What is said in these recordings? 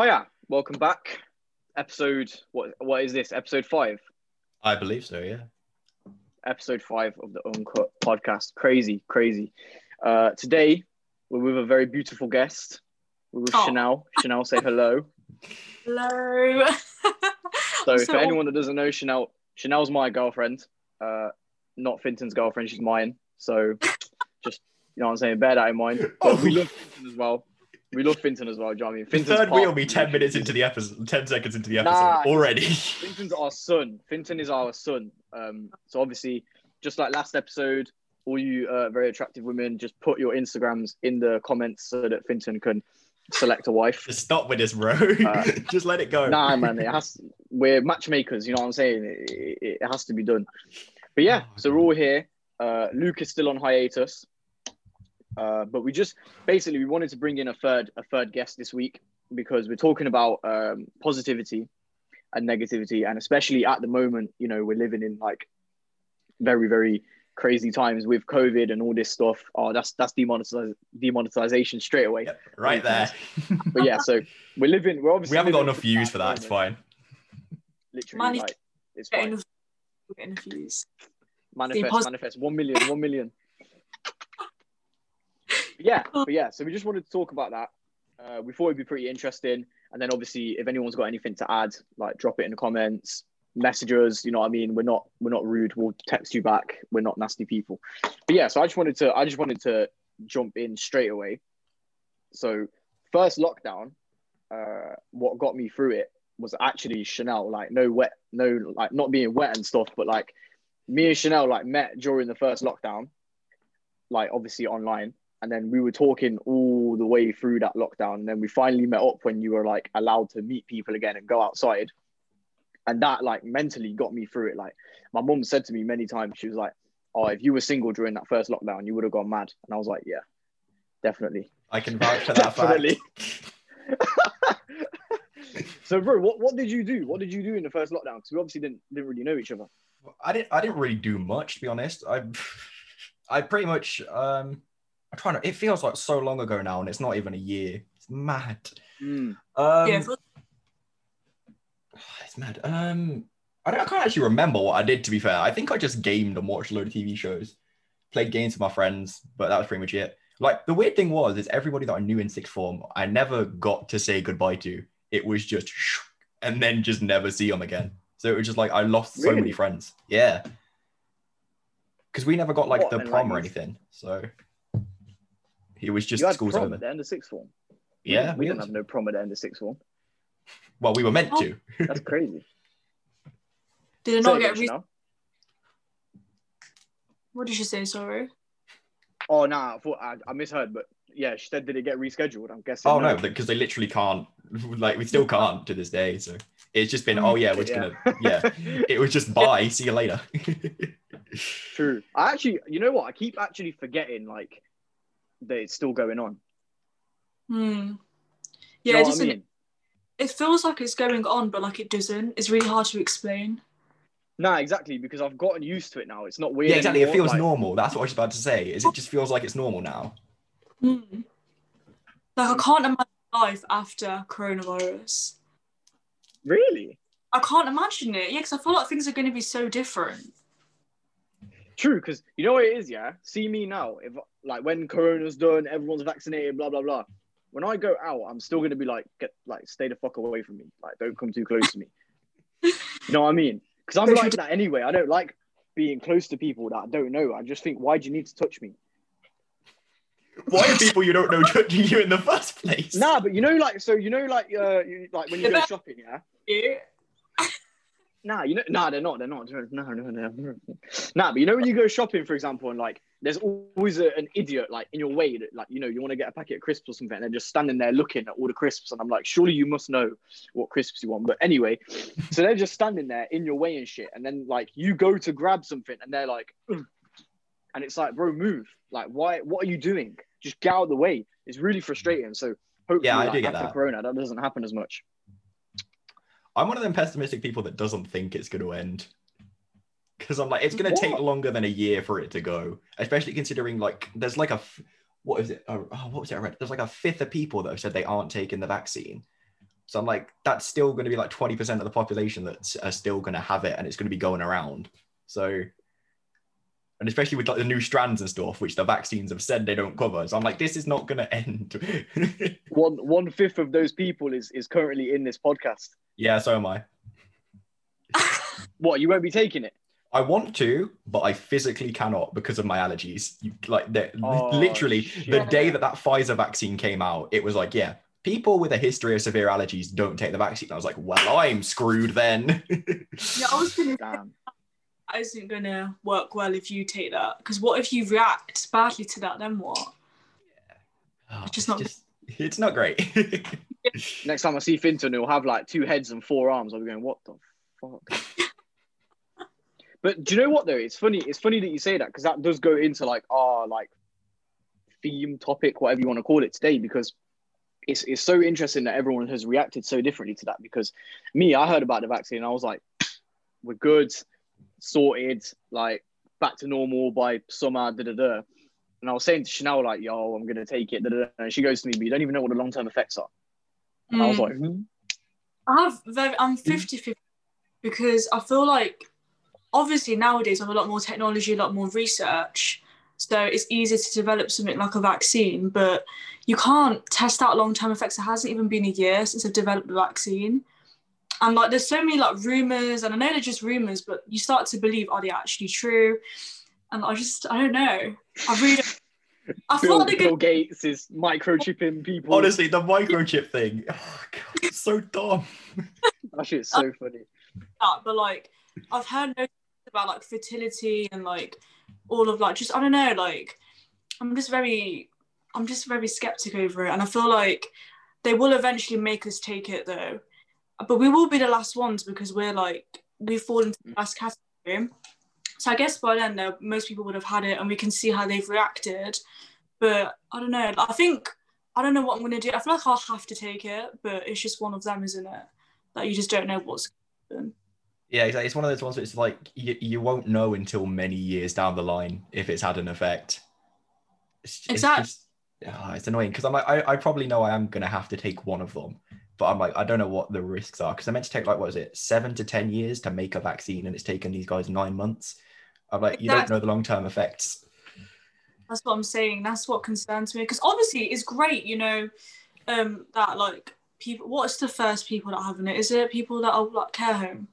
Hiya, welcome back. Episode what? What is this? Episode five. I believe so, yeah. Episode five of the Uncut podcast. Crazy, crazy. Uh, today we're with a very beautiful guest. We're with Oh. Chanel. Chanel, say hello. Hello. So, I'm for anyone that doesn't know, Chanel, Chanel's my girlfriend. Uh, not Finton's girlfriend. She's mine. So, just you know what I'm saying. Bear that in mind. But we Oh. love Finton as well. We love Finton as well. Do you know what I mean? The third wheel be 10 minutes into the episode, 10 seconds into the episode Nah. already. Finton's our son. Finton is our son. Um, so obviously, just like last episode, all you uh, very attractive women, just put your Instagrams in the comments so that Finton can select a wife. Just stop with this, bro. Uh, Just let it go. nah, man, it has. We're matchmakers. You know what I'm saying? It, it, it has to be done. But yeah, Oh, so we're all here. Uh, Luke is still on hiatus. Uh, but we just basically we wanted to bring in a third a third guest this week because we're talking about um, positivity and negativity, and especially at the moment, you know, we're living in like very very crazy times with COVID and all this stuff. Oh, that's that's demonetiz- demonetization straight away. Yep, right there. But yeah, so we're living. We're obviously we haven't got enough views for that. It's fine. Literally, Money- like, it's getting fine. the getting views. Manifest, pos- manifest. One million, one million. Yeah, but yeah. So we just wanted to talk about that. Uh, we thought it'd be pretty interesting, and then obviously, if anyone's got anything to add, like drop it in the comments, message us. You know what I mean? We're not we're not rude. We'll text you back. We're not nasty people. But yeah, so I just wanted to I just wanted to jump in straight away. So first lockdown, uh, what got me through it was actually Chanel. Like no wet, no like not being wet and stuff, but like me and Chanel like met during the first lockdown, like obviously online, and then we were talking all the way through that lockdown. And then we finally met up when you were like allowed to meet people again and go outside. And that like mentally got me through it. Like my mum said to me many times, she was like, "Oh, if you were single during that first lockdown, you would have gone mad." And I was like, "Yeah, definitely, I can vouch for that definitely." fact. so, bro, what, what did you do? What did you do in the first lockdown? Because we obviously didn't didn't really know each other. I didn't. I didn't really do much, to be honest. I, I pretty much. Um, I'm trying to. It feels like so long ago now, and it's not even a year. It's mad. Mm. Um, yeah, it's mad. Um, I don't. I can't actually remember what I did. To be fair, I think I just gamed and watched a load of TV shows, played games with my friends, but that was pretty much it. Like the weird thing was, is everybody that I knew in sixth form, I never got to say goodbye to. It was just, and then just never see them again. So it was just like I lost so many friends. Yeah, because we never got like What, the then, prom or anything. So it was just you had school's prom over. at the end of sixth form. Yeah, we, we didn't have no prom at the end of sixth form. well, we were meant Oh. to. That's crazy. did it not it get again, re- what did she say, sorry? Oh nah, I thought I, I misheard, but yeah, she said did it get rescheduled? I'm guessing. Oh no, because they literally can't. Like we still can't to this day. So it's just been, oh, oh yeah, we're just gonna, yeah. It was just bye, see you later. True. I actually, you know what? I keep actually forgetting like that it's still going on. Hmm. You Yeah, know it doesn't mean? it feels like it's going on, but like it doesn't. It's really hard to explain. Nah, exactly. Because I've gotten used to it now. It's not weird. yeah, exactly. It feels like- normal. That's what I was about to say. Is it just feels like it's normal now? Hmm. Like I can't imagine life after coronavirus. Really? I can't imagine it. Yeah, because I feel like things are going to be so different. True. Because you know what it is, yeah. See me now. If like when Corona's done, everyone's vaccinated, blah blah blah. When I go out, I'm still gonna be like, get like, stay the fuck away from me. Like, don't come too close to me. You know what I mean? Because I'm like that anyway. I don't like being close to people that I don't know. I just think, why do you need to touch me? Why are people you don't know judging you in the first place? Nah, but you know, like, so you know, like, uh, you, like when you go shopping, yeah. Yeah. Nah, you know, nah, they're not. They're not. No, no, no. Nah, but you know when you go shopping, for example, and like, there's always a, an idiot like in your way that, like, you know, you want to get a packet of crisps or something, and they're just standing there looking at all the crisps, and I'm like, surely you must know what crisps you want. But anyway, so they're just standing there in your way and shit, and then like you go to grab something, and they're like, "Ugh." and it's like, bro, move. Like, why? What are you doing? Just get out of the way. It's really frustrating. So hopefully, Yeah, I like, do get after that. Corona, that doesn't happen as much. I'm one of them pessimistic people that doesn't think it's going to end. Because I'm like, it's going to take longer than a year for it to go, especially considering like there's like a f- what is it? Oh, oh, what was it I read? There's like a fifth of people that have said they aren't taking the vaccine. So I'm like, that's still going to be like 20% of the population that are still going to have it and it's going to be going around. So, and especially with like the new strands and stuff, which the vaccines have said they don't cover. So I'm like, this is not going to end. One one fifth of those people is is currently in this podcast. yeah, so am I. What you won't be taking it? I want to, but I physically cannot because of my allergies. You, like, Oh, literally, the day that that Pfizer vaccine came out, it was like, yeah, people with a history of severe allergies don't take the vaccine. I was like, well, I'm screwed then. Yeah, I was gonna say Damn. that isn't gonna work well if you take that. Because what if you react badly to that? Then what? Oh, It's just it's not- it's not great. Next time I see Finton, he'll have like two heads and four arms. I'll be going, what the fuck? but do you know what though? It's funny. It's funny that you say that because that does go into like our like theme topic, whatever you want to call it today, because it's it's so interesting that everyone has reacted so differently to that. Because me, I heard about the vaccine, and I was like, we're good, sorted, like back to normal by summer, da da da. And I was saying to Chanel, like, yo, I'm gonna take it, da, da, da. and she goes to me, but you don't even know what the long term effects are. And I was Mm. like, hmm? I have very, I'm 50 50 because I feel like obviously nowadays with a lot more technology, a lot more research. So it's easier to develop something like a vaccine, but you can't test out long term effects. It hasn't even been a year since I've developed the vaccine. And like there's so many like rumors, and I know they're just rumors, but you start to believe are they actually true? And I just I don't know. I really I Bill, thought Bill gonna Gates is microchipping people. Honestly, the microchip thing, oh, God, it's so dumb. that shit's so funny. that, but like I've heard no about like fertility and like all of like just I don't know, like I'm just very I'm just very skeptic over it. And I feel like they will eventually make us take it though. But we will be the last ones because we're like we fall into the last category. So I guess by then though, most people would have had it and we can see how they've reacted. But I don't know. I think I don't know what I'm gonna do. I feel like I'll have to take it, but it's just one of them, isn't it? That you just don't know what's gonna happen. Yeah, exactly. It's one of those ones where it's like you, you won't know until many years down the line if it's had an effect. It's, it's just- ah, it's annoying because I'm like, I, I probably know I am going to have to take one of them, but I'm like, I don't know what the risks are because I meant to take like, what is it, seven to 10 years to make a vaccine and it's taken these guys nine months. I'm like, you don't know the long term effects. That's what I'm saying. That's what concerns me. Because obviously it's great, you know, um, that like people. What's the first people that are having it? Is it people that are like care home?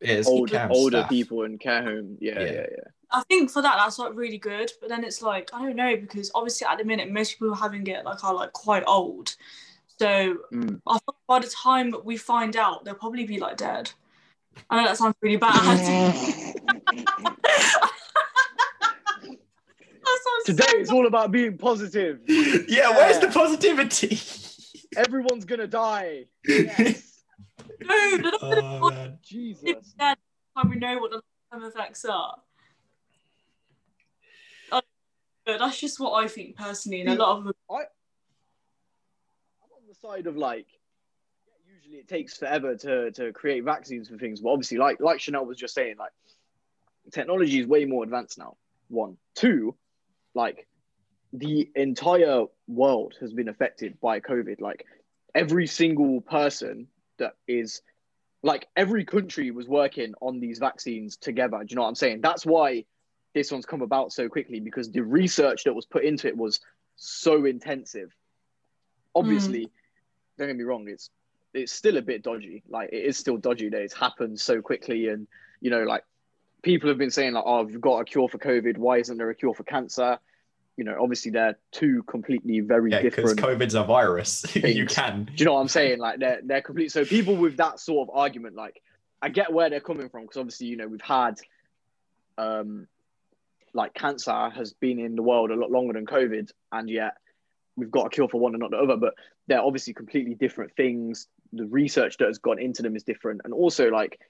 It's Old, camp older staff. people in care home. Yeah, Yeah. yeah, yeah. I think for that that's like really good. But then it's like I don't know because obviously at the minute most people are having it like are like quite old. So Mm. I thought by the time we find out, they'll probably be like dead. I know that sounds really bad. That sounds Today so it's all about being positive. yeah, where's the positivity? Everyone's gonna die. Yes. Dude, they're not gonna oh, man. Jesus. dead time we know what the long-term effects are. Oh, I- But that's just what I think personally, and a lot of them. I'm on the side of like usually it takes forever to to create vaccines for things, but obviously like like Chanel was just saying, like technology is way more advanced now. One. Two, like the entire world has been affected by COVID. Like every single person that is like every country was working on these vaccines together. Do you know what I'm saying? That's why this one's come about so quickly because the research that was put into it was so intensive. Obviously, hmm. don't get me wrong, it's it's still a bit dodgy. Like it is still dodgy that it's happened so quickly, and you know, like people have been saying like, "Oh, we've got a cure for COVID. Why isn't there a cure for cancer?" You know, obviously they're two completely very Yeah, because. COVID's a virus. you can. Do you know what I'm saying? Like they're they're complete. So people with that sort of argument, like I get where they're coming from because obviously you know we've had, um, like cancer has been in the world a lot longer than COVID, and yet we've got a cure for one and not the other. But they're obviously completely different things. The research that has gone into them is different, and also like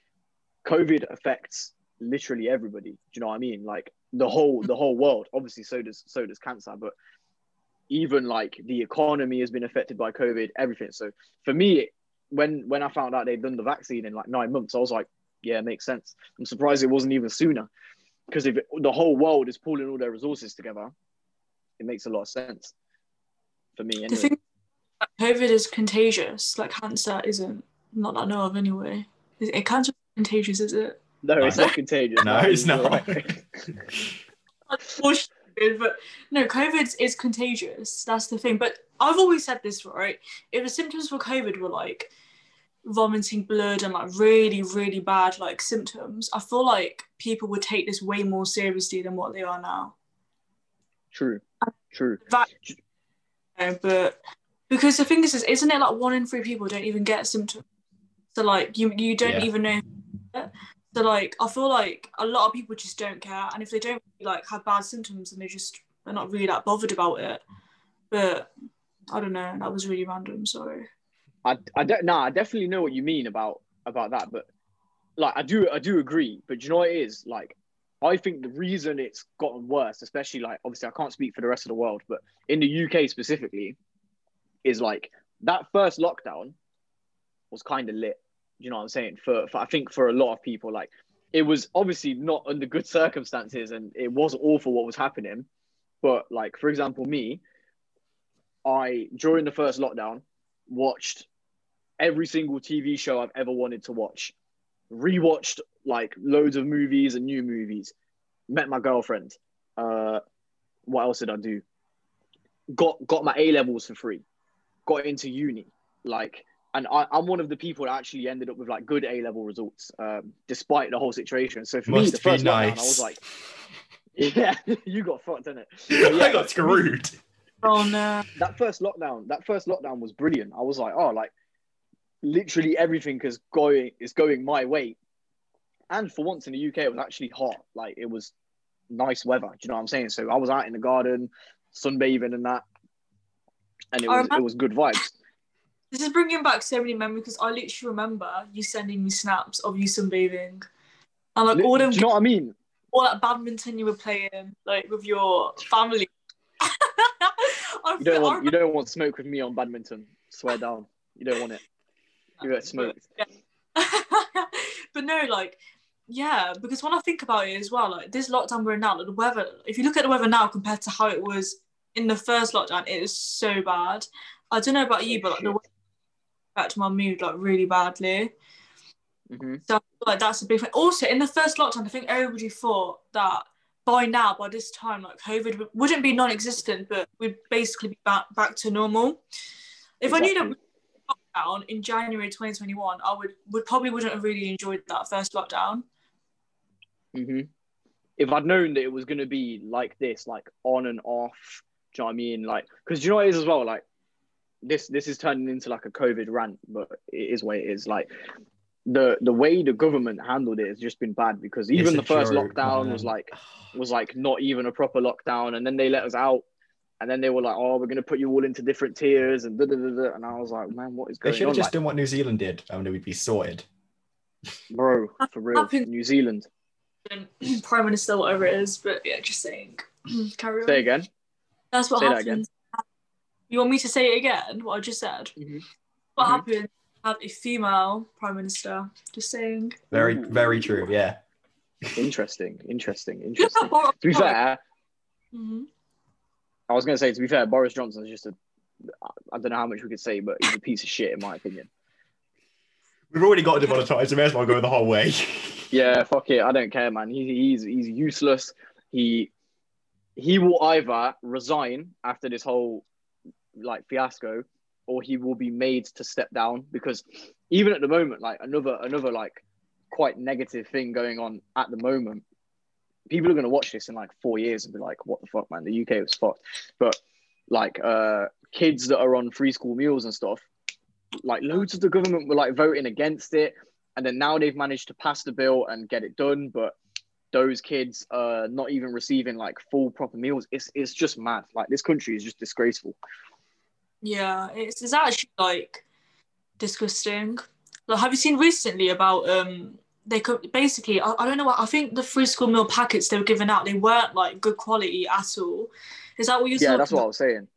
COVID affects literally everybody. Do you know what I mean? Like the whole the whole world. Obviously, so does so does cancer, but even like the economy has been affected by COVID, everything. So for me, when when I found out they'd done the vaccine in like nine months, I was like, yeah, it makes sense. I'm surprised it wasn't even sooner, because if it, the whole world is pulling all their resources together, it makes a lot of sense for me. The Anyway. thing COVID is contagious. Like cancer isn't. Not that I know of anyway. It cancer contagious? Is it? No, it's not contagious. No, it's you're not. right. Bullshit, but no, COVID is contagious. That's the thing. But I've always said this, right? If the symptoms for COVID were like vomiting blood and like really, really bad like symptoms, I feel like people would take this way more seriously than what they are now. True. True. That, know, but because the thing is, is, isn't it like one in three people don't even get symptoms? So like you you don't Yeah. even know. So like I feel like a lot of people just don't care, and if they don't like have bad symptoms, and they just they're not really that bothered about it. But I don't know. That was really random. Sorry. I I de- nah, I definitely know what you mean about about that, but like I do I do agree. But you know what it is? Like I think the reason it's gotten worse, especially like obviously I can't speak for the rest of the world, but in the UK specifically, is like that first lockdown was kind of lit. You know what I'm saying? For, for I think for a lot of people, like it was obviously not under good circumstances and it was awful what was happening. But like for example, me, I during the first lockdown watched every single TV show I've ever wanted to watch, rewatched like loads of movies and new movies, met my girlfriend. Uh, what else did I do? Got got my A levels for free, got into uni, like, and I, I'm one of the people that actually ended up with like good A level results, um, despite the whole situation. So for me, Must the be first lockdown, I was like, yeah, you got fucked, didn't it? I got screwed. Oh no. that first lockdown, that first lockdown was brilliant. I was like, oh, like literally everything is going is going my way. And for once in the UK, it was actually hot. Like it was nice weather. Do you know what I'm saying? So I was out in the garden, sunbathing and that, and it was it was good vibes. This is bringing back so many memories because I literally remember you sending me snaps of you sunbathing. And like all Do you know what I mean? all that badminton you were playing, like with your family. You don't want you don't want smoke with me on badminton. Swear down. You don't want it. You get smoked. but no, like, yeah, because when I think about it as well, like this lockdown we're in now, like, the weather, if you look at the weather now compared to how it was in the first lockdown, it is so bad. I don't know about you, but like the weather affected my mood like really badly. hmm So like that's a big thing. Also, in the first lockdown, I think everybody thought that by now, by this time, like COVID wouldn't be non-existent, but we'd basically be back back to normal. If I knew that lockdown in January 2021, I would would probably wouldn't have really enjoyed that first lockdown. hmm If I'd known that it was going to be like this, like on and off, do you know what I mean? Like, because you know what it is as well? Like, this this is turning into like a COVID rant, but it is what it is. Like, the the way the government handled it has just been bad because even It's the first joke, lockdown was like was like not even a proper lockdown, and then they let us out. And then they were like, "Oh, we're gonna put you all into different tiers," and da, da, da, da. and I was like, "Man, what is going on?" They should have just Like, done what New Zealand did, and then we'd be sorted. bro, for real, happened- New Zealand. Prime Minister, whatever it is, but yeah, just saying. Carry on. Say again. That's what say that again. Happens. You want me to say it again? What I just said. Mhm. What Mhm. happens? Have a female prime minister. Just saying. Very, Ooh. very true. Yeah. Interesting, interesting, interesting. to be fair, hmm I was gonna say to be fair, Boris Johnson is just a. I don't know how much we could say, but he's a piece of shit in my opinion. We've already got demonetized, so may as well go the whole way. Yeah, fuck it. I don't care, man. He's he's he's useless. He he will either resign after this whole like fiasco, or he will be made to step down because even at the moment, like another another like quite negative thing going on at the moment. People are gonna watch this in like four years and be like, "What the fuck, man? The UK was fucked." But like uh kids that are on free school meals and stuff, like loads of the government were like voting against it and then now they've managed to pass the bill and get it done but those kids are not even receiving like full proper meals it's it's just mad like this country is just disgraceful Yeah, it's, it's actually like disgusting. Like, have you seen recently about um they could basically I, I don't know what I think the free school meal packets they were giving out they weren't like good quality at all. Is that what you're yeah that's what i was saying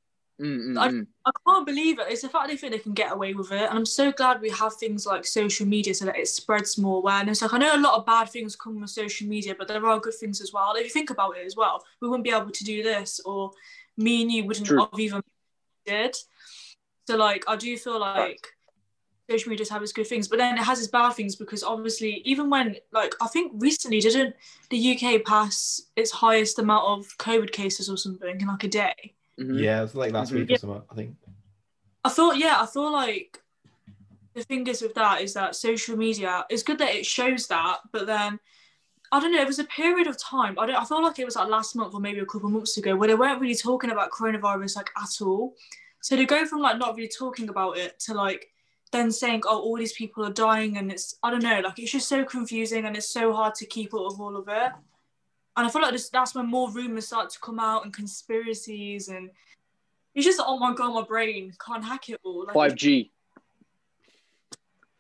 Mm, mm, I- mm. I can't believe it. It's the fact they think they can get away with it. And I'm so glad we have things like social media so that it spreads more awareness. Like I know a lot of bad things come with social media, but there are good things as well. If you think about it as well, we wouldn't be able to do this or me and you wouldn't True. have even did. So like I do feel like social media has its good things, but then it has its bad things because obviously even when like I think recently didn't the UK pass its highest amount of COVID cases or something in like a day. Mhm. Yeah, it was like last Mhm. week or something, I think. I thought, yeah, I thought like the thing is with that is that social media is good that it shows that, but then I don't know. It was a period of time. I don't. I feel like it was like last month or maybe a couple of months ago where they weren't really talking about coronavirus like at all. So to go from like not really talking about it to like then saying, oh, all these people are dying, and it's I don't know. Like it's just so confusing and it's so hard to keep up with all of it. And I feel like this, that's when more rumors start to come out and conspiracies and it's just oh my god, my brain can't hack it all. Like, Five G.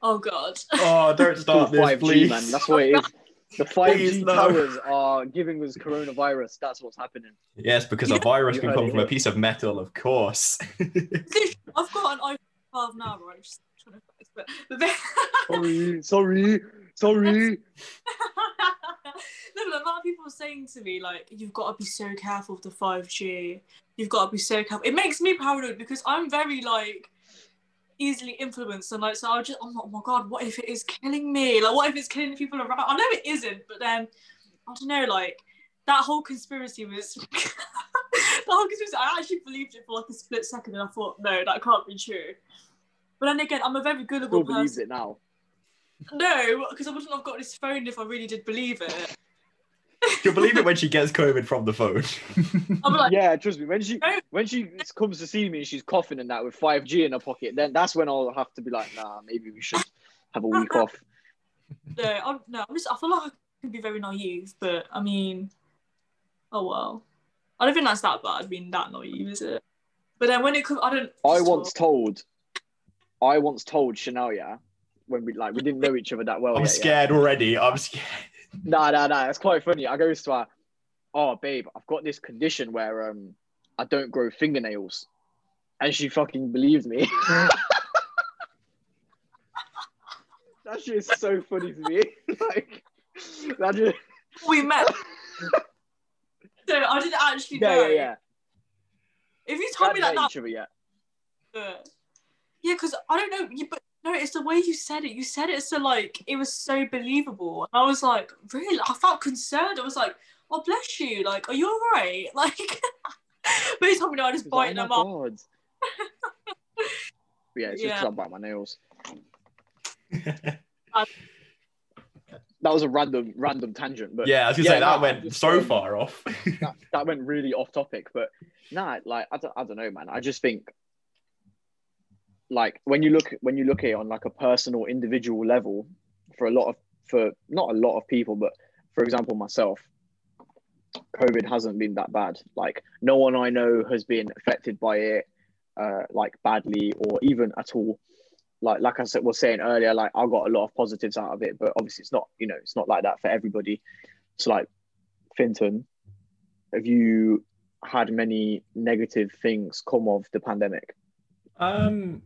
Oh god. Oh, don't start this, Five G, please. man. That's what it is. The five G no. towers are giving us coronavirus. That's what's happening. Yes, because a virus You can heard come it from a piece of metal, of course. I've got an iPhone 12 now, right? Just trying to flex, but, but. Sorry, sorry, sorry. no, but a lot of people are saying to me, like, you've got to be so careful with the 5G. You've got to be so careful. It makes me paranoid because I'm very, like, easily influenced. And, like, so I just, I'm like, oh my God, what if it is killing me? Like, what if it's killing people around? I know it isn't, but then, I don't know, like, that whole conspiracy was. the whole conspiracy, I actually believed it for like a split second and I thought, no, that can't be true. But then again, I'm a very Still gullible believes it now. No, because I wouldn't have got this phone if I really did believe it. You'll believe it when she gets COVID from the phone. I'm like, yeah, trust me. When she when she comes to see me and she's coughing and that with five G in her pocket, then that's when I'll have to be like, nah, maybe we should have a week off. no, I'm, no, I'm just, I feel like I could be very naive, but I mean, oh well. I don't think that's that bad being that naive, is it? But then when it comes, I don't. I just- once told, I once told Chanel, yeah, when we like we didn't know each other that well. I'm yet, yeah. scared already. I'm scared. Nah, nah, nah. It's quite funny. I goes to her, oh babe, I've got this condition where um I don't grow fingernails, and she fucking believed me. that shit is so funny to me. like that just we met. so I didn't actually yeah, know. yeah, yeah. If you told me that, that other. Yeah, because I don't know, you, but no, it's the way you said it. You said it so like it was so believable. I was like, really? I felt concerned. I was like, oh bless you. Like, are you alright? Like, but he told me no, I just She's like, biting oh them my off. God. But yeah, it's just Yeah. 'cause I bite my nails. That was a random, random tangent, but yeah, I was gonna Yeah, say that no, went so um, far off. that, that went really off topic, but nah, like I don't, I don't know, man. I just think like when you look when you look at it on like a personal, individual level, for a lot of for not a lot of people, but for example, myself, COVID hasn't been that bad. Like no one I know has been affected by it, uh, like badly or even at all. Like like I said, was saying earlier, like I got a lot of positives out of it, but obviously it's not, you know, it's not like that for everybody. So like Finton, have you had many negative things come of the pandemic? Um,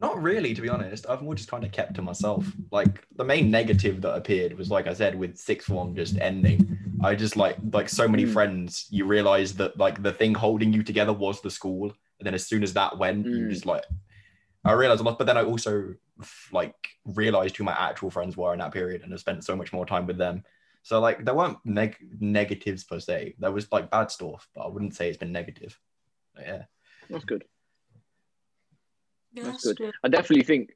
not really, to be honest. I've more just kind of kept to myself. Like the main negative that appeared was, like I said, with sixth form just ending. I just like like so many Mm. friends. You realize that like the thing holding you together was the school, and then as soon as that went, you Mm. just like. I realized a lot, but then I also like realized who my actual friends were in that period, and I spent so much more time with them. So like there weren't neg- negatives per se. There was like bad stuff, but I wouldn't say it's been negative. But, yeah. That's good. Yeah, That's that's good. good. I definitely think,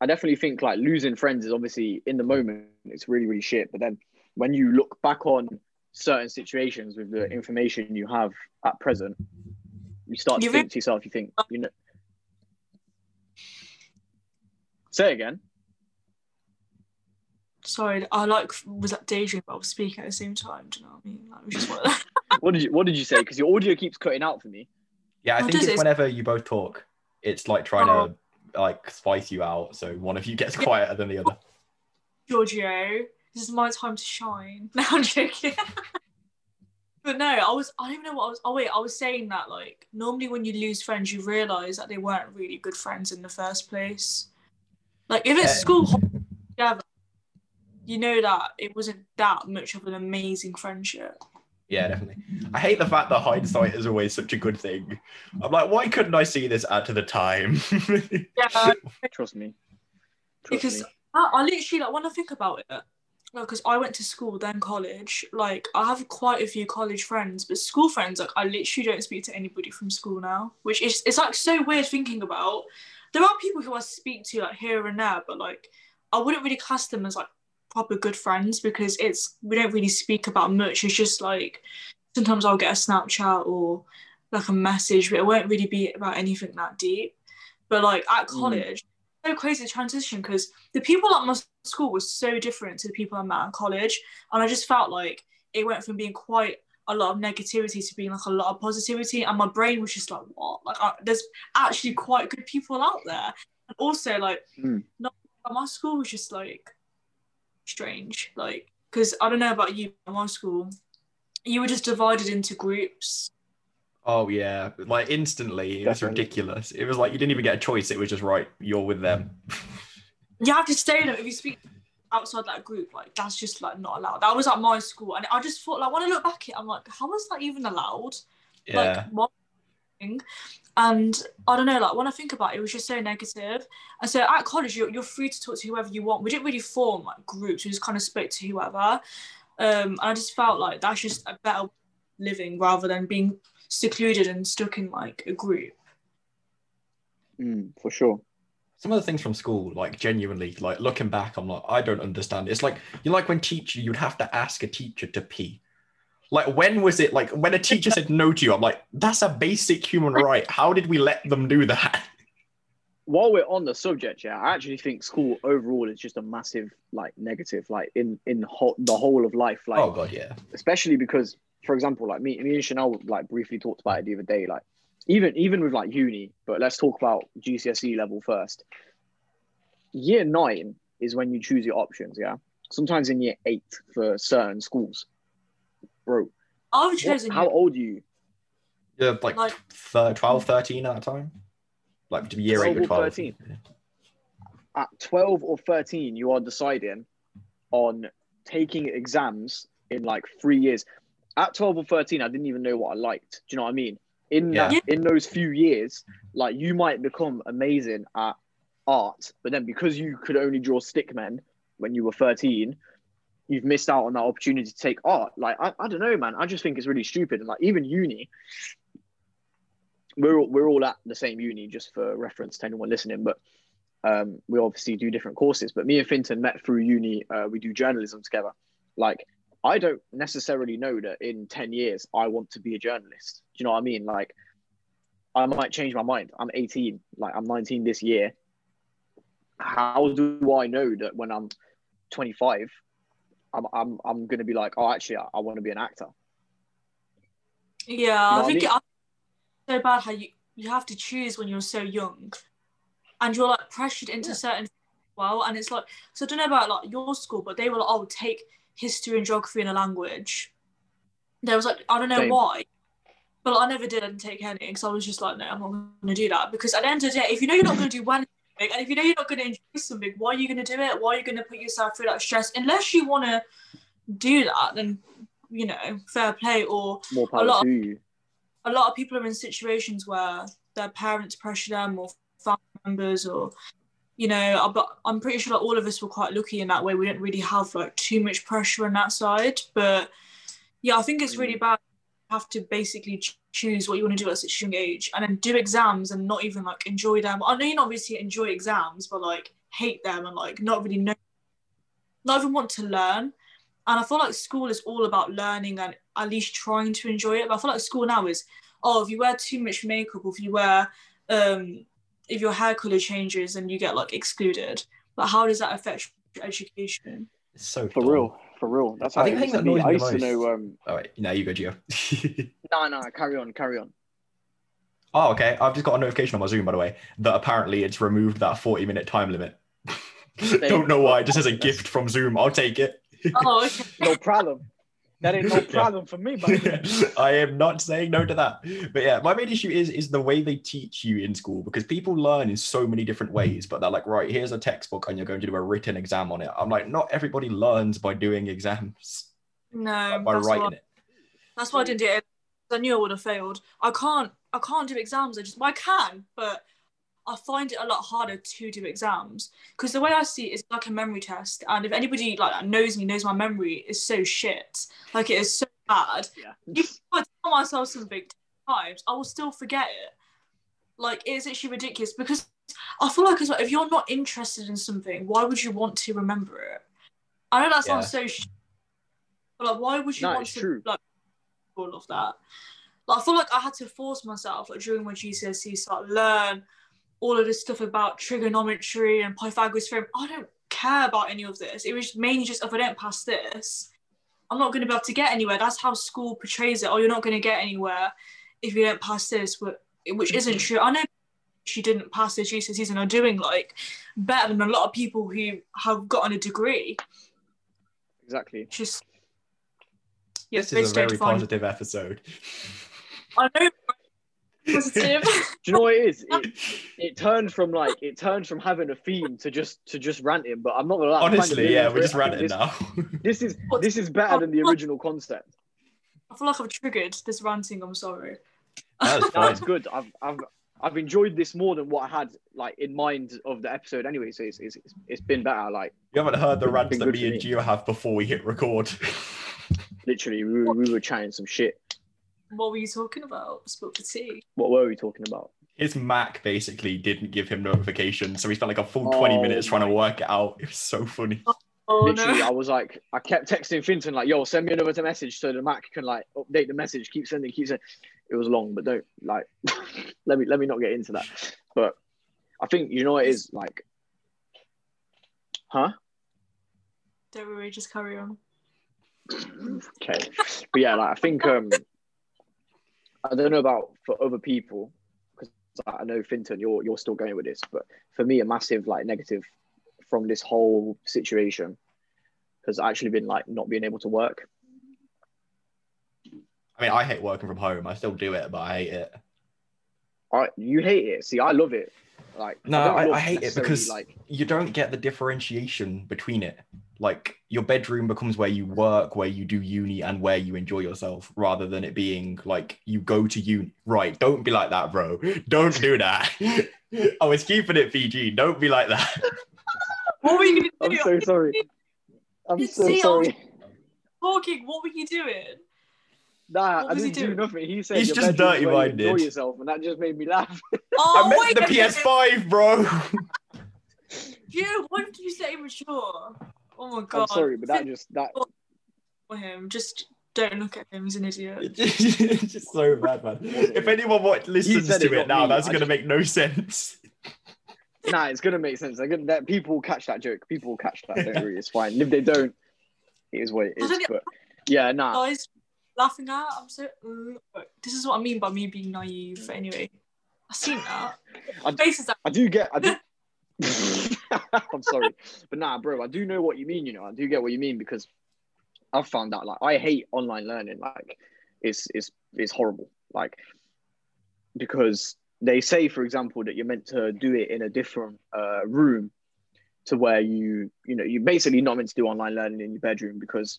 I definitely think like losing friends is obviously in the moment it's really really shit. But then when you look back on certain situations with the information you have at present, you start to think to yourself, you think, oh. you know. Say again. Sorry, I like was that daydream, but I was speaking at the same time. Do you know what I mean? Like, it was just one that. What did you What did you say? Because your audio keeps cutting out for me. Yeah, I Oh, think it's it? whenever you both talk, it's like trying Oh. to like spice you out, so one of you gets quieter than the other. Giorgio, this is my time to shine. No, I'm joking. but no, I was I don't even know what I was oh wait, I was saying that like normally when you lose friends you realise that they weren't really good friends in the first place. Like if it's school together, you know that it wasn't that much of an amazing friendship. Yeah, definitely. I hate the fact that hindsight is always such a good thing. I'm like, why couldn't I see this at the time? Yeah, Trust me. Trust because me. I, I literally like when I think about it, because I went to school then college. Like I have quite a few college friends, but school friends, like I literally don't speak to anybody from school now, which is it's like so weird thinking about. There are people who I speak to like here and there, but like I wouldn't really class them as like proper good friends because it's we don't really speak about much. It's just like sometimes I'll get a Snapchat or like a message, but it won't really be about anything that deep. But like at Mm. college, so crazy transition because the people at my school were so different to the people I met at college, and I just felt like it went from being quite a lot of negativity to being like a lot of positivity, and my brain was just like, what? Like, I, there's actually quite good people out there, and also like, Mm. not my school was just like strange, like because I don't know about you, but my school, you were just divided into groups. oh yeah, like instantly, it was Definitely. ridiculous. It was like you didn't even get a choice. It was just right, you're with them. You have to stay in it if you speak outside that group. Like that's just like not allowed. That was at my school, and I just thought like when I look back at it, I'm like, how was that even allowed? Yeah, Like what? Thing? And I don't know, like when I think about it, it was just so negative. And so at college, you're, you're free to talk to whoever you want. We didn't really form like groups. We just kind of spoke to whoever. Um, and I just felt like that's just a better living rather than being secluded and stuck in like a group. Mm, for sure. some of the things from school, like genuinely, like looking back, I'm like, I don't understand. It's like you know, like when teacher, you'd have to ask a teacher to pee. Like when was it like when a teacher said no to you? I'm like, that's a basic human right. How did we let them do that? While we're on the subject, yeah, I actually think school overall is just a massive like negative, like in in whole, the whole of life, like oh god, yeah. especially because, for example, like me, me and Chanel like briefly talked about it the other day, like even even with like uni, but let's talk about GCSE level first. Year nine is when you choose your options, yeah. Sometimes in year eight for certain schools, bro. I've what- chosen how old are you? Yeah, like, Like- thir- 12, 13 at that time. Like to be year 8 12 with or 12. 13. At twelve or thirteen, you are deciding on taking exams in like three years. At twelve or thirteen, I didn't even know what I liked. Do you know what I mean? In Yeah. that, in those few years, like you might become amazing at art, but then because you could only draw stickmen when you were 13, you've missed out on that opportunity to take art. Like, I, I don't know, man. I just think it's really stupid. And like, even uni, we're, all- we're all at the same uni, just for reference to anyone listening, but um, we obviously do different courses. But me and Finton met through uni. Uh, we do journalism together. Like, I don't necessarily know that in 10 years I want to be a journalist. Do you know what I mean? Like, I might change my mind. I'm 18, like, I'm 19 this year. How do I know that when I'm 25, I'm, I'm, I'm going to be like, oh, actually, I, I want to be an actor? Yeah, You know I what I think mean? it's so bad how you, you have to choose when you're so young and you're like pressured into Yeah. certain well and it's like so I don't know about like your school but they were like oh take history and geography and a language there was like I don't know Same. why but I never did and take any because I was just like no I'm not going to do that because at the end of the day if you know you're not going to do one and if you know you're not going to enjoy something why are you going to do it? Why are you going to put yourself through that stress? Unless you want to do that then you know fair play. Or power lot you. a lot of people are in situations where their parents pressure them or family members or you know uh, but i'm pretty sure like all of us were quite lucky in that way. We didn't really have like too much pressure on that side. But yeah i think it's really mm. bad you have to basically ch- choose what you want to do at such a young age and then do exams and not even like enjoy them i know you not obviously enjoy exams but like hate them and like not really know not even want to learn and I feel like school is all about learning and at least trying to enjoy it. But I feel like school now is, oh, if you wear too much makeup, or if you wear, um, if your hair color changes and you get like excluded, but how does that affect your education? It's so For dumb. real. For real. That's how I think it the used thing to that be. annoys I me used the to most- know. Um, All right, now you go, Gio. no, no, carry on, carry on. oh, okay. I've just got a notification on my Zoom, by the way, that apparently it's removed that 40 minute time limit. Don't know why. It just as a gift from Zoom. I'll take it. Oh, okay. No problem. That ain't no Yeah. problem for me, buddy. I am not saying no to that. But yeah, my main issue is is the way they teach you in school because people learn in so many different ways. But they're like, right, here's a textbook and you're going to do a written exam on it. I'm like, not everybody learns by doing exams No, by writing what- it. That's why I didn't do it. I knew I would have failed. I can't. I can't do exams. I just. Well, I can, but I find it a lot harder to do exams because the way I see it is like a memory test. And if anybody like that knows me, knows my memory is so shit. Like it is so bad. Yeah. If I tell myself something times, I will still forget it. Like it is actually ridiculous because I feel like as well, if you're not interested in something, why would you want to remember it? I know that sounds so shit, but like why would you No, want it's to true. like all of that? Like I feel like I had to force myself like during my GCSE start learn all of this stuff about trigonometry and Pythagoras theorem. I don't care about any of this. It was mainly just if I don't pass this, I'm not going to be able to get anywhere. That's how school portrays it. Oh, you're not going to get anywhere if you don't pass this, which isn't true. I know she didn't pass the GCSEs and are doing like better than a lot of people who have gotten a degree. Exactly. Just yeah, This is a very straightforward. positive episode. I know positive. Do you know what it is? It, it turned from like it turned from having a theme to just to just ranting. But I'm not gonna lie. I'm Honestly, finding yeah, we're just I think ranting now. This, this is this is better than the original concept. I feel like I've triggered this ranting. I'm sorry. That's No, it's good. I've I've I've enjoyed this more than what I had like in mind of the episode anyway. So it's it's, it's, it's been better. Like You haven't heard the Been rants that me and me. Gio have before we hit record. literally, we were, we were chatting some shit. What were you talking about? Spilt the tea. What were we talking about? His Mac basically didn't give him notifications, so he spent like a full 20 Oh minutes trying to work it out. It was so funny. Oh literally, no. I was like, I kept texting Finton like, "Yo, send me another message so the Mac can like update the message. Keep sending, keep sending." It was long, but don't like. let me let me not get into that. But I think you know what it is like, huh? Don't worry, just carry on. Okay, but yeah, like I think um, I don't know about for other people because I know Finton, you're you're still going with this, but for me, a massive like negative from this whole situation has actually been like not being able to work. I mean, I hate working from home. I still do it, but I hate it. I you hate it. See, I love it. Like No, don't I, I hate it because like you don't get the differentiation between it. Like your bedroom becomes where you work, where you do uni, and where you enjoy yourself, rather than it being like you go to uni. Right? Don't be like that, bro. Don't do that. I was keeping it PG. Don't be like that. What were you gonna I'm so sorry. I'm You so see, sorry. Talking. What were you doing? Nah, What I didn't do doing? nothing. He said He's just bedroom's where you dirty-minded. Enjoy yourself, and that just made me laugh. Oh, I meant the. PS5, bro. You, why did you say immature? Oh my god. I'm sorry, but that just that For him, just don't look at him. He's an idiot. it's just so bad, man. If anyone watch, listens to it, it now, me. that's I going to just- make no sense. nah, it's gonna make sense. They're gonna, that people will catch that joke. People will catch that. Don't worry, it's fine. And if they don't, it is what it I is. don't- But yeah, nah. Guys, laughing at. I'm so. Mm, this is what I mean by me being naive. Anyway, I seen that. I- Faces that. I do get. I do. I'm sorry, but nah, bro. I do know what you mean. You know, I do get what you mean because I've found out like I hate online learning. Like, it's it's it's horrible. Like, because they say, for example, that you're meant to do it in a different uh, room to where you you know you're basically not meant to do online learning in your bedroom because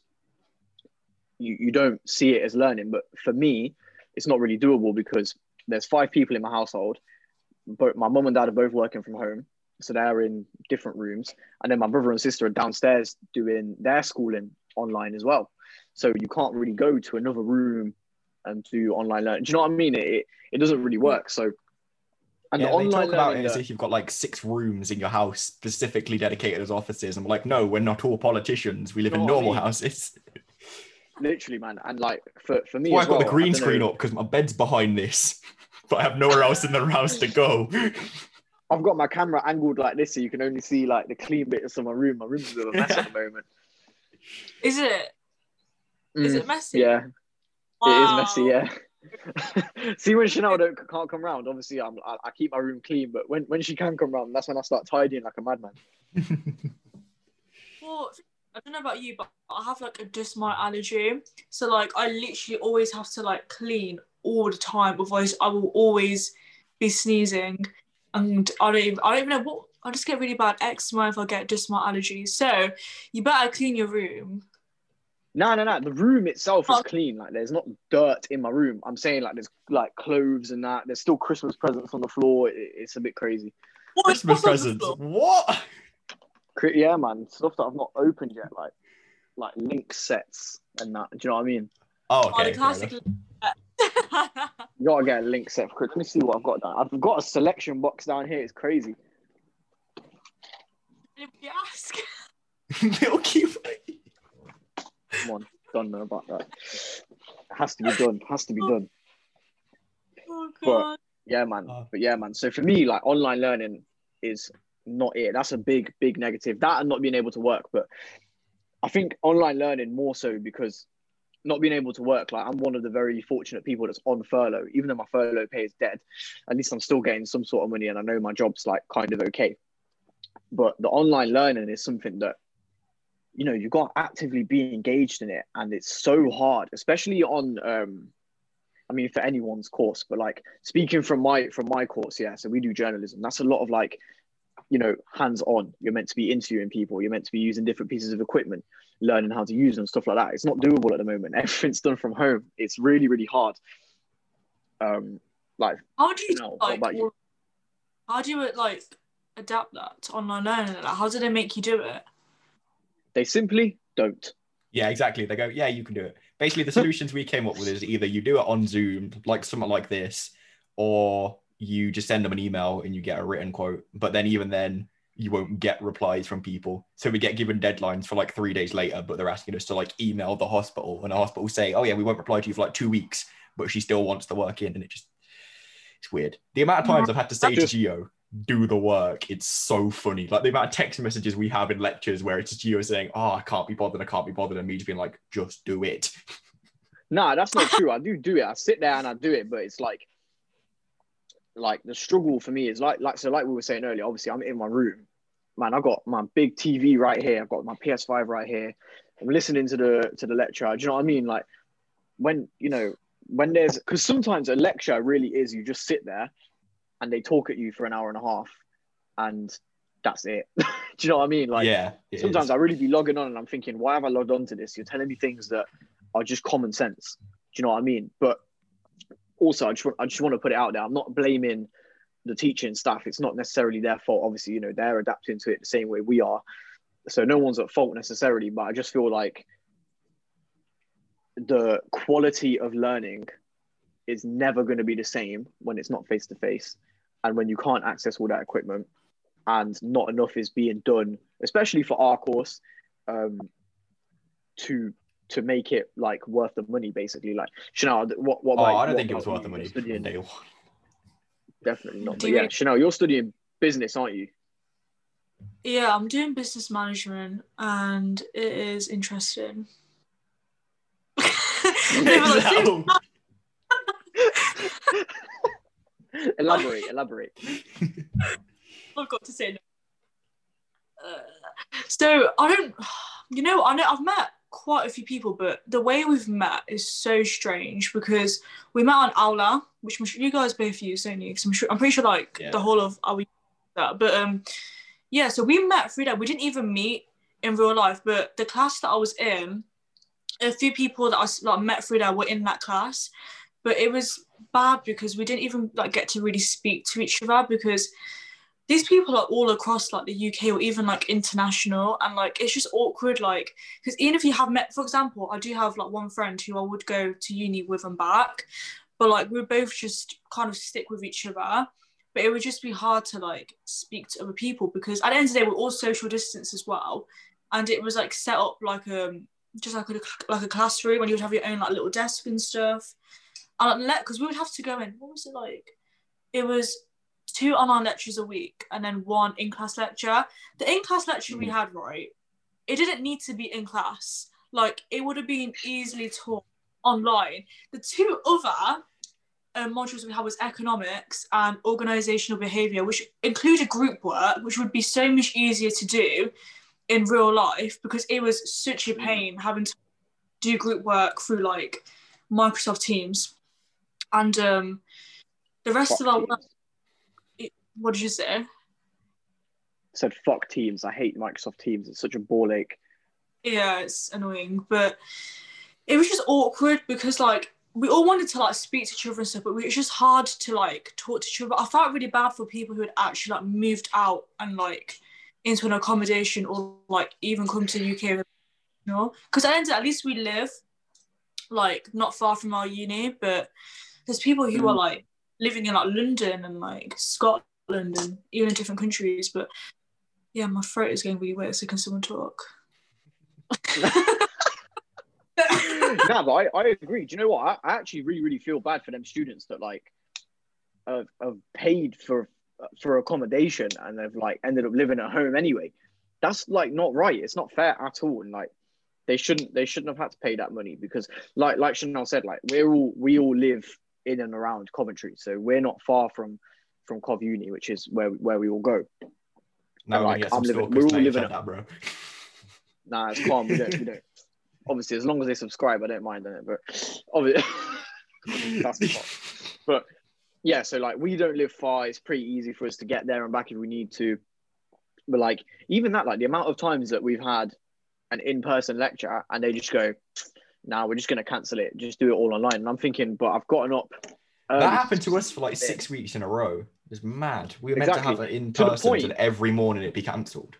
you you don't see it as learning. But for me, it's not really doable because there's five people in my household but my mum and dad are both working from home, so they're in different rooms, and then my brother and sister are downstairs doing their schooling online as well. So you can't really go to another room and do online learning. Do you know what I mean? It it doesn't really work. So and yeah, the they talk about it as if you've got like six rooms in your house specifically dedicated as offices. And we're like, no, we're not all politicians. We live in what I normal mean? houses. literally, man, and like for for me, That's why as I've got the well, I green screen know, up because my bed's behind this, but I have nowhere else in the house to go. I've got my camera angled like this, so you can only see like the clean bits of my room. My room's a bit of a mess at the moment. Is it? Is Mm, it messy? Yeah, it is messy. Yeah. See, when Chanel don't can't come round, obviously I'm I, I keep my room clean. But when when she can come round, that's when I start tidying like a madman. Well, I don't know about you, but I have like a dust mite allergy. So like I literally always have to like clean all the time, otherwise I will always be sneezing, and I don't even I don't even know what I just get really bad eczema if I get dust mite allergies. So you better clean your room. No, no, no. The room itself is Oh. clean. Like there's not dirt in my room. I'm saying like there's like clothes and that. There's still Christmas presents on the floor. It, it's a bit crazy. What is- Christmas what's on the presents. What? Cra- Yeah, man. Stuff that I've not opened yet, like like Lynx sets and that. Do you know what I mean? Oh, Oh, the classic. You gotta get a Lynx set for Christmas. Let me see what I've got down. I've got a selection box down here. It's crazy. Anybody ask? Milky Way. Come on, don't know about that. Has to be done. Has to be oh. done. Oh But- god. Yeah, man. Oh. But yeah, man. So for me, like online learning is not it. That's a big, big negative. That and not being able to work. But I think online learning more so because not being able to work, like I'm one of the very fortunate people that's on furlough. Even though my furlough pay is dead, at least I'm still getting some sort of money and I know my job's like kind of okay. But the online learning is something that you know, you've got to actively be engaged in it. And it's so hard, especially on um I mean, for anyone's course, but like speaking from my from my course, yeah. So we do journalism. That's a lot of like, you know, hands on. You're meant to be interviewing people. You're meant to be using different pieces of equipment, learning how to use them, stuff like that. It's not doable at the moment. Everything's done from home. It's really, really hard. Um, like How do you No, what like? about you? How do you like adapt that to online learning? Like, how do they make you do it? they simply don't. Yeah, exactly. They go, yeah, you can do it. Basically, the solutions we came up with is either you do it on Zoom, like something like this, or you just send them an email and you get a written quote. But then even then, you won't get replies from people. So we get given deadlines for like three days later, but they're asking us to like email the hospital, and the hospital say, oh yeah, we won't reply to you for like two weeks, but she still wants the work in, and it just it's weird. The amount of times I've had to say to Geo, do the work. It's so funny. Like the amount of text messages we have in lectures where it's Geo saying, "Oh, I can't be bothered. I can't be bothered," and me just being like, "Just do it." Nah, that's not true. I do do it. I sit there and I do it, but it's like, like the struggle for me is like, like so, like we were saying earlier. Obviously, I'm in my room, man. I've got my big TV right here. I've got my PS5 right here. I'm listening to the to the lecture. Do you know what I mean? Like when you know when there's because sometimes a lecture really is you just sit there and they talk at you for an hour and a half, and that's it. do you know what I mean? Like yeah. sometimes is. I really be logging on and I'm thinking, why have I logged on to this? You're telling me things that are just common sense. Do you know what I mean? But also, I just, want- I just want to put it out there. I'm not blaming the teaching staff. It's not necessarily their fault. Obviously, you know, they're adapting to it the same way we are. So no one's at fault necessarily, but I just feel like the quality of learning is never going to be the same when it's not face to face and when you can't access all that equipment and not enough is being done, especially for our course, um, to to make it like worth the money, basically. Like Chanel, what what Oh, about I don't what think it was worth the money. You're Studying, day one. definitely not. Do But yeah, mean- Chanel, you're studying business, aren't you? Yeah, I'm doing business management, and it is interesting. No, but, like, seriously, elaborate, elaborate. I've got to say no. Uh, so I don't, you know, I know I've met quite a few people, but the way we've met is so strange because we met on Aula, which I'm sure you guys both use, don't you? Because I'm sure I'm pretty sure like Yeah. the whole of our we that, but um, yeah. So we met through that. We didn't even meet in real life, but the class that I was in, a few people that I like met through there were in that class, but it was bad because we didn't even like get to really speak to each other because these people are all across like the UK or even like international and like it's just awkward like because even if you have met for example I do have like one friend who I would go to uni with and back but like we both just kind of stick with each other but it would just be hard to like speak to other people because at the end of the day we're all social distance as well and it was like set up like um just like a like a classroom and you would have your own like little desk and stuff. And let because we would have to go in what was it like? It was two online lectures a week and then one in-class lecture. The in-class lecture we Mhm. had right it didn't need to be in class like it would have been easily taught online. The two other um, modules we had was economics and organizational behavior which included group work which would be so much easier to do in real life because it was such a pain having to do group work through like microsoft teams. And um the rest Fuck of our work what did you say I said fuck teams. I hate Microsoft Teams. It's such a ball ache. yeah, it's annoying, but it was just awkward because like we all wanted to like speak to each other and stuff, but we, was just hard to like talk to each other. I felt really bad for people who had actually like moved out and like into an accommodation or like even come to the UK, you know, because at, at least we live like not far from our uni, but there's people who are mm. like living in like London and like Scotland and even in different countries. But yeah, my throat is getting really wet, so can someone talk? no, but I, I agree. Do you know what? I, I actually really, really feel bad for them students that like have, have paid for for accommodation and they've like ended up living at home anyway. That's like not right. It's not fair at all. And like they shouldn't they shouldn't have had to pay that money because like like Chanel said, like we're all we all live in and around Coventry, so we're not far from from Cov Uni, which is where where we all go. No, And, like, I'm living- we're all living it. that, bro. Nah, it's calm. We don't we don't. Obviously, as long as they subscribe, I don't mind it. But obviously, that's the. But yeah, so like we don't live far. It's pretty easy for us to get there and back if we need to. But like even that, like the amount of times that we've had an in-person lecture and they just go, "Now we're just going to cancel it. Just do it all online." And I'm thinking, but I've gotten up. Early That happened to us for like Yeah. six weeks in a row. It's mad. We were meant to have Exactly. it in to person, point- and every morning it'd be cancelled.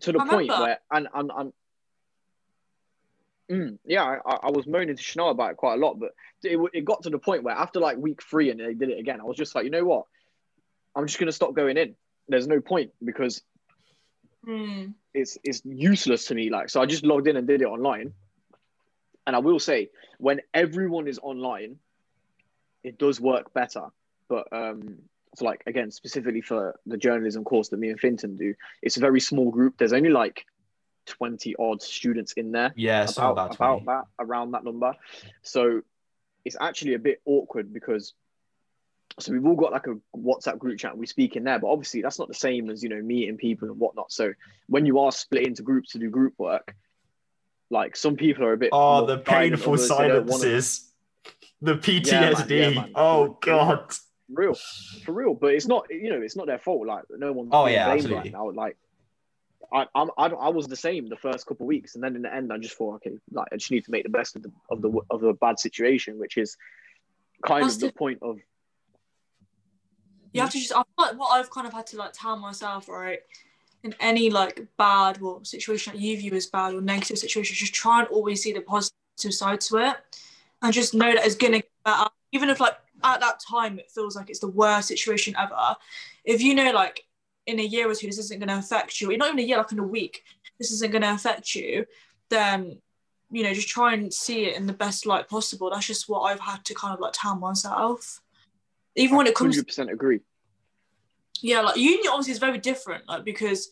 to the I point remember. where and and, and Mm, yeah, I, I was moaning to Chanel about it quite a lot, but it, it got to the point where after like week three and they did it again, I was just like, you know what? I'm just gonna stop going in. There's no point because Hmm. it's it's useless to me. Like, so I just logged in and did it online. And I will say, when everyone is online, it does work better. But um, so like again, specifically for the journalism course that me and Finton do, it's a very small group. There's only like 20 odd students in there Yeah, so about, about, about that around that number so it's actually a bit awkward because so we've all got like a whatsapp group chat and we speak in there but obviously that's not the same as you know meeting people and whatnot so when you are split into groups to do group work like some people are a bit Oh, the painful silences. The PTSD. yeah, man. Oh god. real for real but it's not you know it's not their fault like no one's Oh, being yeah, blamed absolutely. right now like I, I'm, I, I was the same the first couple of weeks, and then in the end, I just thought, okay, like I just need to make the best of the of the of the bad situation, which is kind That's of the the- point of You have to just. I feel like what I've kind of had to like tell myself, right, in any like bad or situation that you view as bad or negative situation, just try and always see the positive side to it, and just know that it's gonna get better, even if like at that time it feels like it's the worst situation ever. If you know like in a year or two this isn't gonna affect you, not even a year, like in a week, this isn't gonna affect you, then you know just try and see it in the best light possible. That's just what I've had to kind of like tell myself. Even when it comes hundred percent agree. yeah, like uni obviously is very different, like because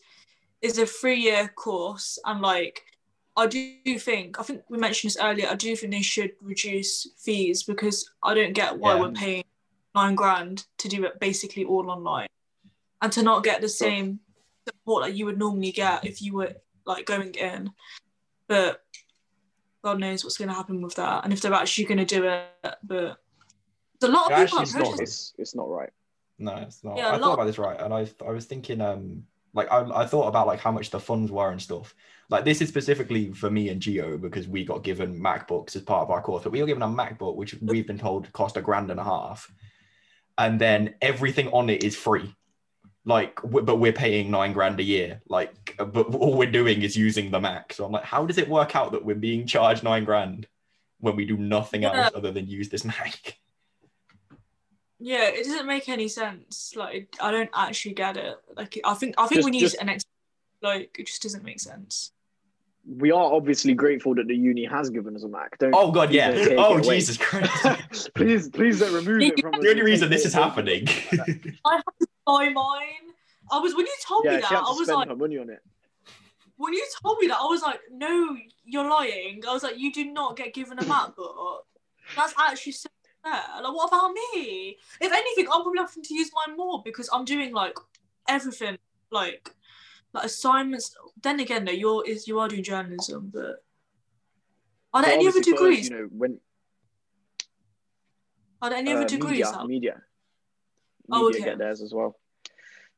it's a three-year course, and like I do think I think we mentioned this earlier. I do think they should reduce fees because I don't get why Yeah. we're paying nine grand to do it basically all online, and to not get the same support that you would normally get if you were like going in. But God knows what's going to happen with that, and if they're actually going to do it. But there's a lot It of people actually that is not. It's it's not right. No, it's not. Yeah, a I lot- thought about this right, and I I was thinking um like I, I thought about like how much the funds were and stuff. Like this is specifically for me and Geo because we got given MacBooks as part of our course, but we were given a MacBook which we've been told cost a grand and a half, and then everything on it is free. Like, but we're paying nine grand a year. Like, but all we're doing is using the Mac. So I'm like, how does it work out that we're being charged nine grand when we do nothing Yeah. else other than use this Mac? Yeah, it doesn't make any sense. Like, I don't actually get it. Like, I think I think Just- we need just- an ex. Like, it just doesn't make sense. We are obviously grateful that the uni has given us a Mac. Don't Oh god, please yeah. Oh away. Jesus Christ. please please don't remove it from us. the only and reason take this it is away. happening. Buy mine. I was when you told Yeah, me she that. had I was spend like, her money on it. when you told me that, I was like, no, you're lying. I was like, you do not get given a MacBook. That's actually so fair. Like, what about me? If anything, I'm probably having to use mine more because I'm doing like everything, like like assignments. Then again, though, you're is you are doing journalism, but are there But any other obviously for us, degrees? you know, when Are there any other uh, degrees? media, out? media, Oh, media okay. get theirs as well.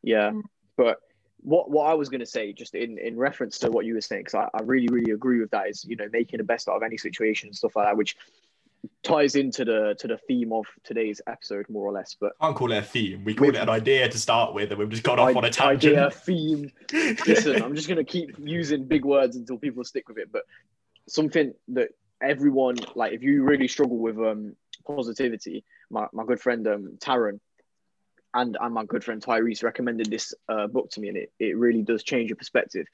Yeah, Mm. but what what I was going to say, just in in reference to what you were saying, because I, I really really agree with that. Is you know making the best out of any situation and stuff like that, which ties into the to the theme of today's episode more or less. But Can't call it a theme. We called With- it an idea to start with, and we've just gone off on a tangent. idea theme. Listen, I'm just gonna keep using big words until people stick with it. But something that everyone like, if you really struggle with um positivity, my, my good friend um Taron and and my good friend Tyrese recommended this uh, book to me, and it, it really does change your perspective.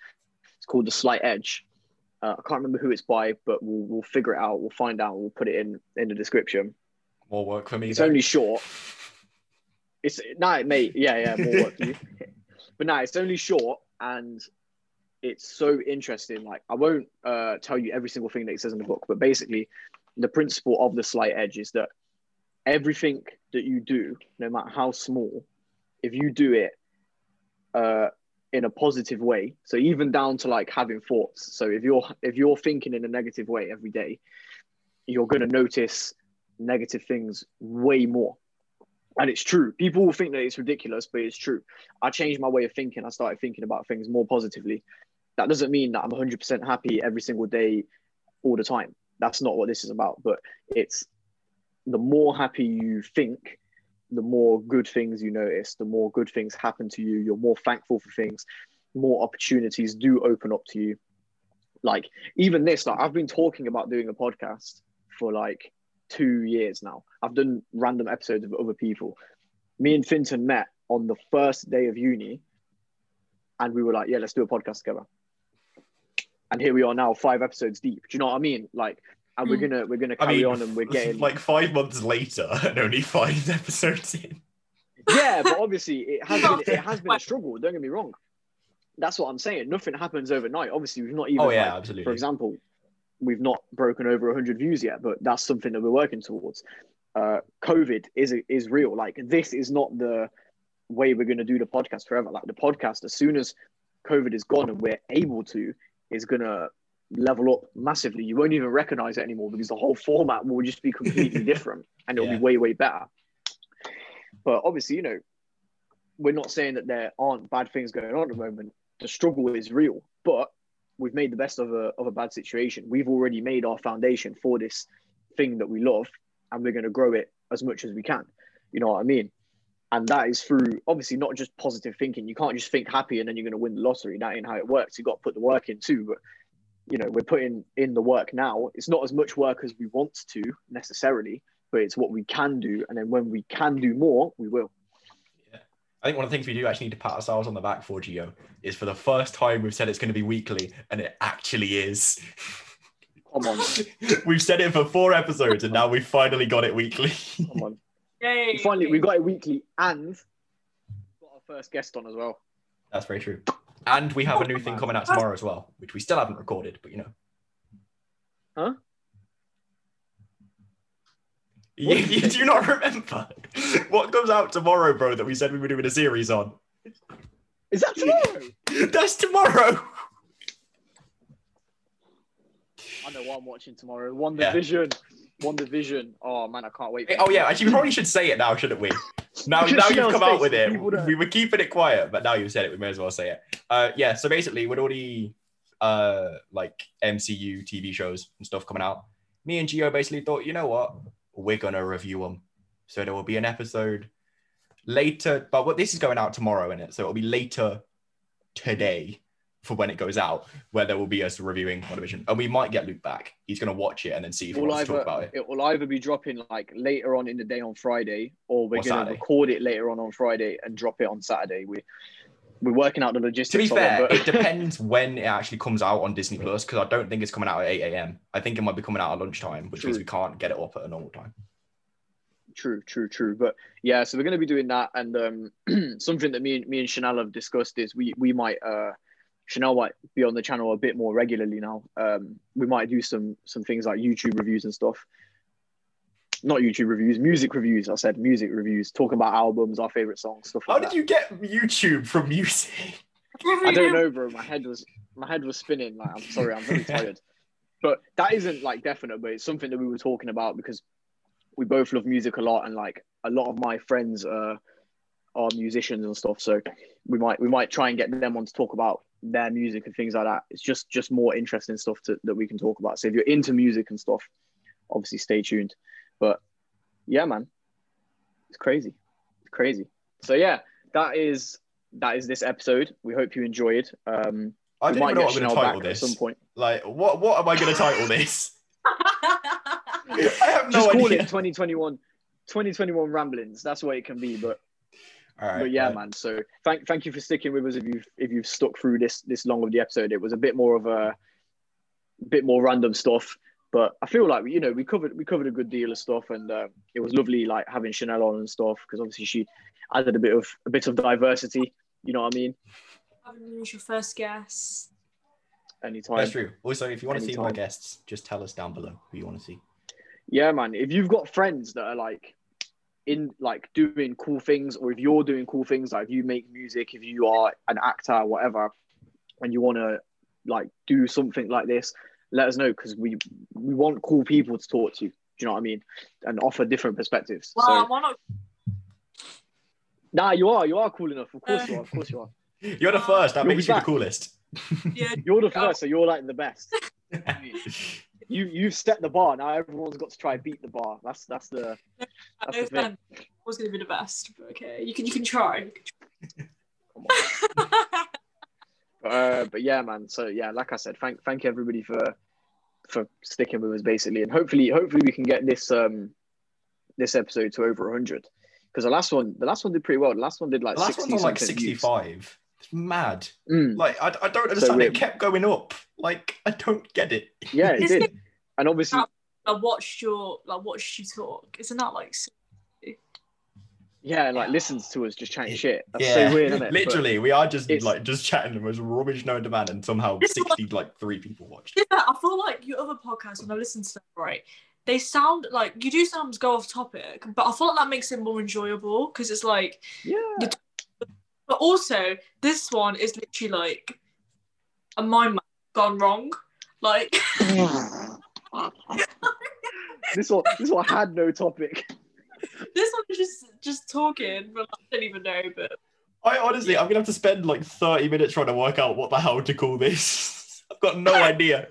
It's called The Slight Edge. Uh, I can't remember who it's by, but we'll we'll figure it out. We'll find out. We'll put it in in the description. More work for me. It's only short. It's no, mate. Yeah, yeah, more work for you. But no, it's only short and it's so interesting. Like I won't uh, tell you every single thing that it says in the book, but basically, the principle of the slight edge is that everything that you do, no matter how small, if you do it uh, in a positive way, so even down to like having thoughts. So if you're if you're thinking in a negative way every day, you're gonna notice negative things way more. And it's true. People will think that it's ridiculous, but it's true. I changed my way of thinking. I started thinking about things more positively. That doesn't mean that I'm 100% happy every single day, all the time. That's not what this is about. But it's the more happy you think, the more good things you notice, the more good things happen to you. You're more thankful for things, more opportunities do open up to you. Like, even this, like, I've been talking about doing a podcast for like two years now. I've done random episodes of other people. Me and Finton met on the first day of uni, and we were like, "Yeah, let's do a podcast together." And here we are now, five episodes deep. Do you know what I mean? Like, and we're Mm. gonna we're gonna I carry mean, on, and we're getting like five months later and only five episodes in. yeah, but obviously it has been it has been a struggle. Don't get me wrong. That's what I'm saying. Nothing happens overnight. Obviously, we've not even. Oh yeah, like, absolutely. for example, we've not broken over 100 views yet, but that's something that we're working towards. Uh, COVID is is real. Like this is not the way we're going to do the podcast forever. Like the podcast, as soon as COVID is gone and we're able to, is going to level up massively. You won't even recognize it anymore because the whole format will just be completely different and it'll Yeah. be way way better. But obviously, you know, we're not saying that there aren't bad things going on at the moment. The struggle is real, but we've made the best of a of a bad situation. We've already made our foundation for this thing that we love, and we're going to grow it as much as we can. You know what I mean? And that is through obviously not just positive thinking. You can't just think happy and then you're going to win the lottery. That ain't how it works. You've got to put the work in too. But you know, we're putting in the work now. It's not as much work as we want to necessarily, but it's what we can do. And then when we can do more, we will. Yeah. I think one of the things we do actually need to pat ourselves on the back for Geo is for the first time we've said it's going to be weekly, and it actually is. Come on, we've said it for four episodes, and now we've finally got it weekly. come on. Yay. We finally, we got it weekly and got our first guest on as well. That's very true. And we have a new thing coming out tomorrow as well, which we still haven't recorded, but you know. Huh? You, you do not remember what comes out tomorrow, bro, that we said we were doing a series on? Is that tomorrow? That's tomorrow. I know what I'm watching tomorrow. One Yeah. Division. WandaVision. Oh man, I can't wait. Oh yeah, actually, we probably should say it now, shouldn't we? Now, now you've come out with it. We were keeping it quiet, but now you've said it. We may as well say it. Uh, yeah. So basically, with all the uh like MCU TV shows and stuff coming out, me and Gio basically thought, you know what, we're gonna review them. So there will be an episode later, but what this is going out tomorrow in it, so it'll be later today for when it goes out, where there will be us reviewing WandaVision, and we might get Luke back. He's gonna watch it and then see if We'll wants to talk about it. it will either be dropping like later on in the day on Friday, or we're going to record it later on on Friday and drop it on Saturday. We we're working out the logistics. To be fair, it, but it depends when it actually comes out on Disney Plus because I don't think it's coming out at 8 a.m. I think it might be coming out at lunchtime, which means we can't get it up at a normal time. True, true, true. But yeah, so we're going to be doing that, and um, something that me and me and Chanel have discussed is we we might uh, Chanel might be on the channel a bit more regularly now. Um, we might do some some things like YouTube reviews and stuff. Not YouTube reviews, music reviews. I said music reviews. talking about albums, our favorite songs, stuff How like did that. you get YouTube from music? I don't know, bro. My head was my head was spinning. Like I'm sorry, I'm very tired. But that isn't like definite, but it's something that we were talking about because we both love music a lot, and like a lot of my friends uh, are musicians and stuff. So we might we might try and get them on to talk about their music and things like that. It's just just more interesting stuff to, that we can talk about. So if you're into music and stuff, obviously stay tuned. But yeah, man, it's crazy, it's crazy. So yeah, that is that is this episode. We hope you enjoyed. Um, I we don't know what I'm going to title back this. at some point. Like, what what am I going to title this? I have Just no call idea. it 2021, 2021 ramblings. That's what it can be. But All right, but yeah, right. man. So thank thank you for sticking with us. If you've if you've stuck through this this long of the episode, it was a bit more of a bit more random stuff. But I feel like you know we covered we covered a good deal of stuff, and uh, it was lovely like having Chanel on and stuff because obviously she added a bit of a bit of diversity. You know what I mean? Having your first guest. Anytime. That's true. Also, if you want to see more guests, just tell us down below who you want to see. Yeah, man. If you've got friends that are like in like doing cool things, or if you're doing cool things, like if you make music, if you are an actor, whatever, and you want to like do something like this, let us know because we we want cool people to talk to. Do you know what I mean? And offer different perspectives. Well, so, why not? nah, you are you are cool enough. Of course you are. Of course you are. You're the uh, first. That You'll be makes you the coolest. Yeah, You're the first, so you're like the best. You you've set the bar. Now everyone's got to try and beat the bar. That's that's the I That's know the thing. Was going to be the best, but okay, you can you can try. uh, but yeah, man. So yeah, like I said, thank thank everybody for for sticking with us basically, and hopefully hopefully we can get this um this episode to over hundred because the last one the last one did pretty well. The last one did like The last 60 one's on like 65. It's mad. Mm, Like, I, I don't understand. we're- it kept going up. Like, I don't get it. yeah, it Isn't did. And obviously, I watched your like watched you talk. Isn't that like so- yeah, like listens to us just chatting shit. That's yeah, so weird, isn't it? But- literally, we are just it's- like just chatting the most rubbish known to man, and somehow This is what- 60 like three people watched. Yeah, I feel like your other podcasts when I listen to them, right? They sound like you do sometimes go off topic, but I feel like that makes it more enjoyable because it's like. yeah, But also, this one is literally like a mind map gone wrong. Like, this one this one had no topic. this one is just just talking, but I don't even know. But I honestly, I'm gonna have to spend like 30 minutes trying to work out what the hell to call this. I've got no idea.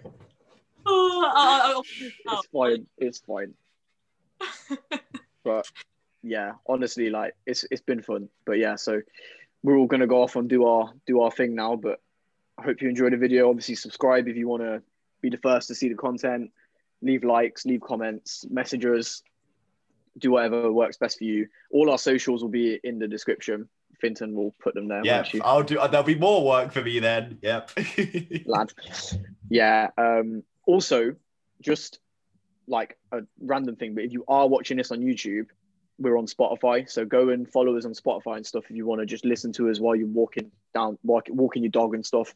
oh, I, I, It's fine. It's fine. but yeah, honestly, like it's it's been fun. But yeah, so we're all gonna go off and do our do our thing now. But I hope you enjoyed the video. Obviously, subscribe if you want to be the first to see the content. Leave likes, leave comments, message us, do whatever works best for you. All our socials will be in the description. Finton will put them there. Yeah? I'll do. There'll be more work for me then. Yep. lad. Yeah. Um, also, just like a random thing, but if you are watching this on YouTube, we're on Spotify. So go and follow us on Spotify and stuff if you want to just listen to us while you're walking down, walk, walking your dog and stuff,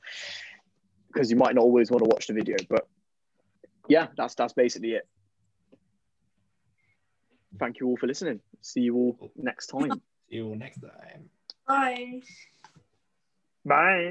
because you might not always want to watch the video. But yeah, that's that's basically it. Thank you all for listening. See you all next time. See you all next time. bye. Bye.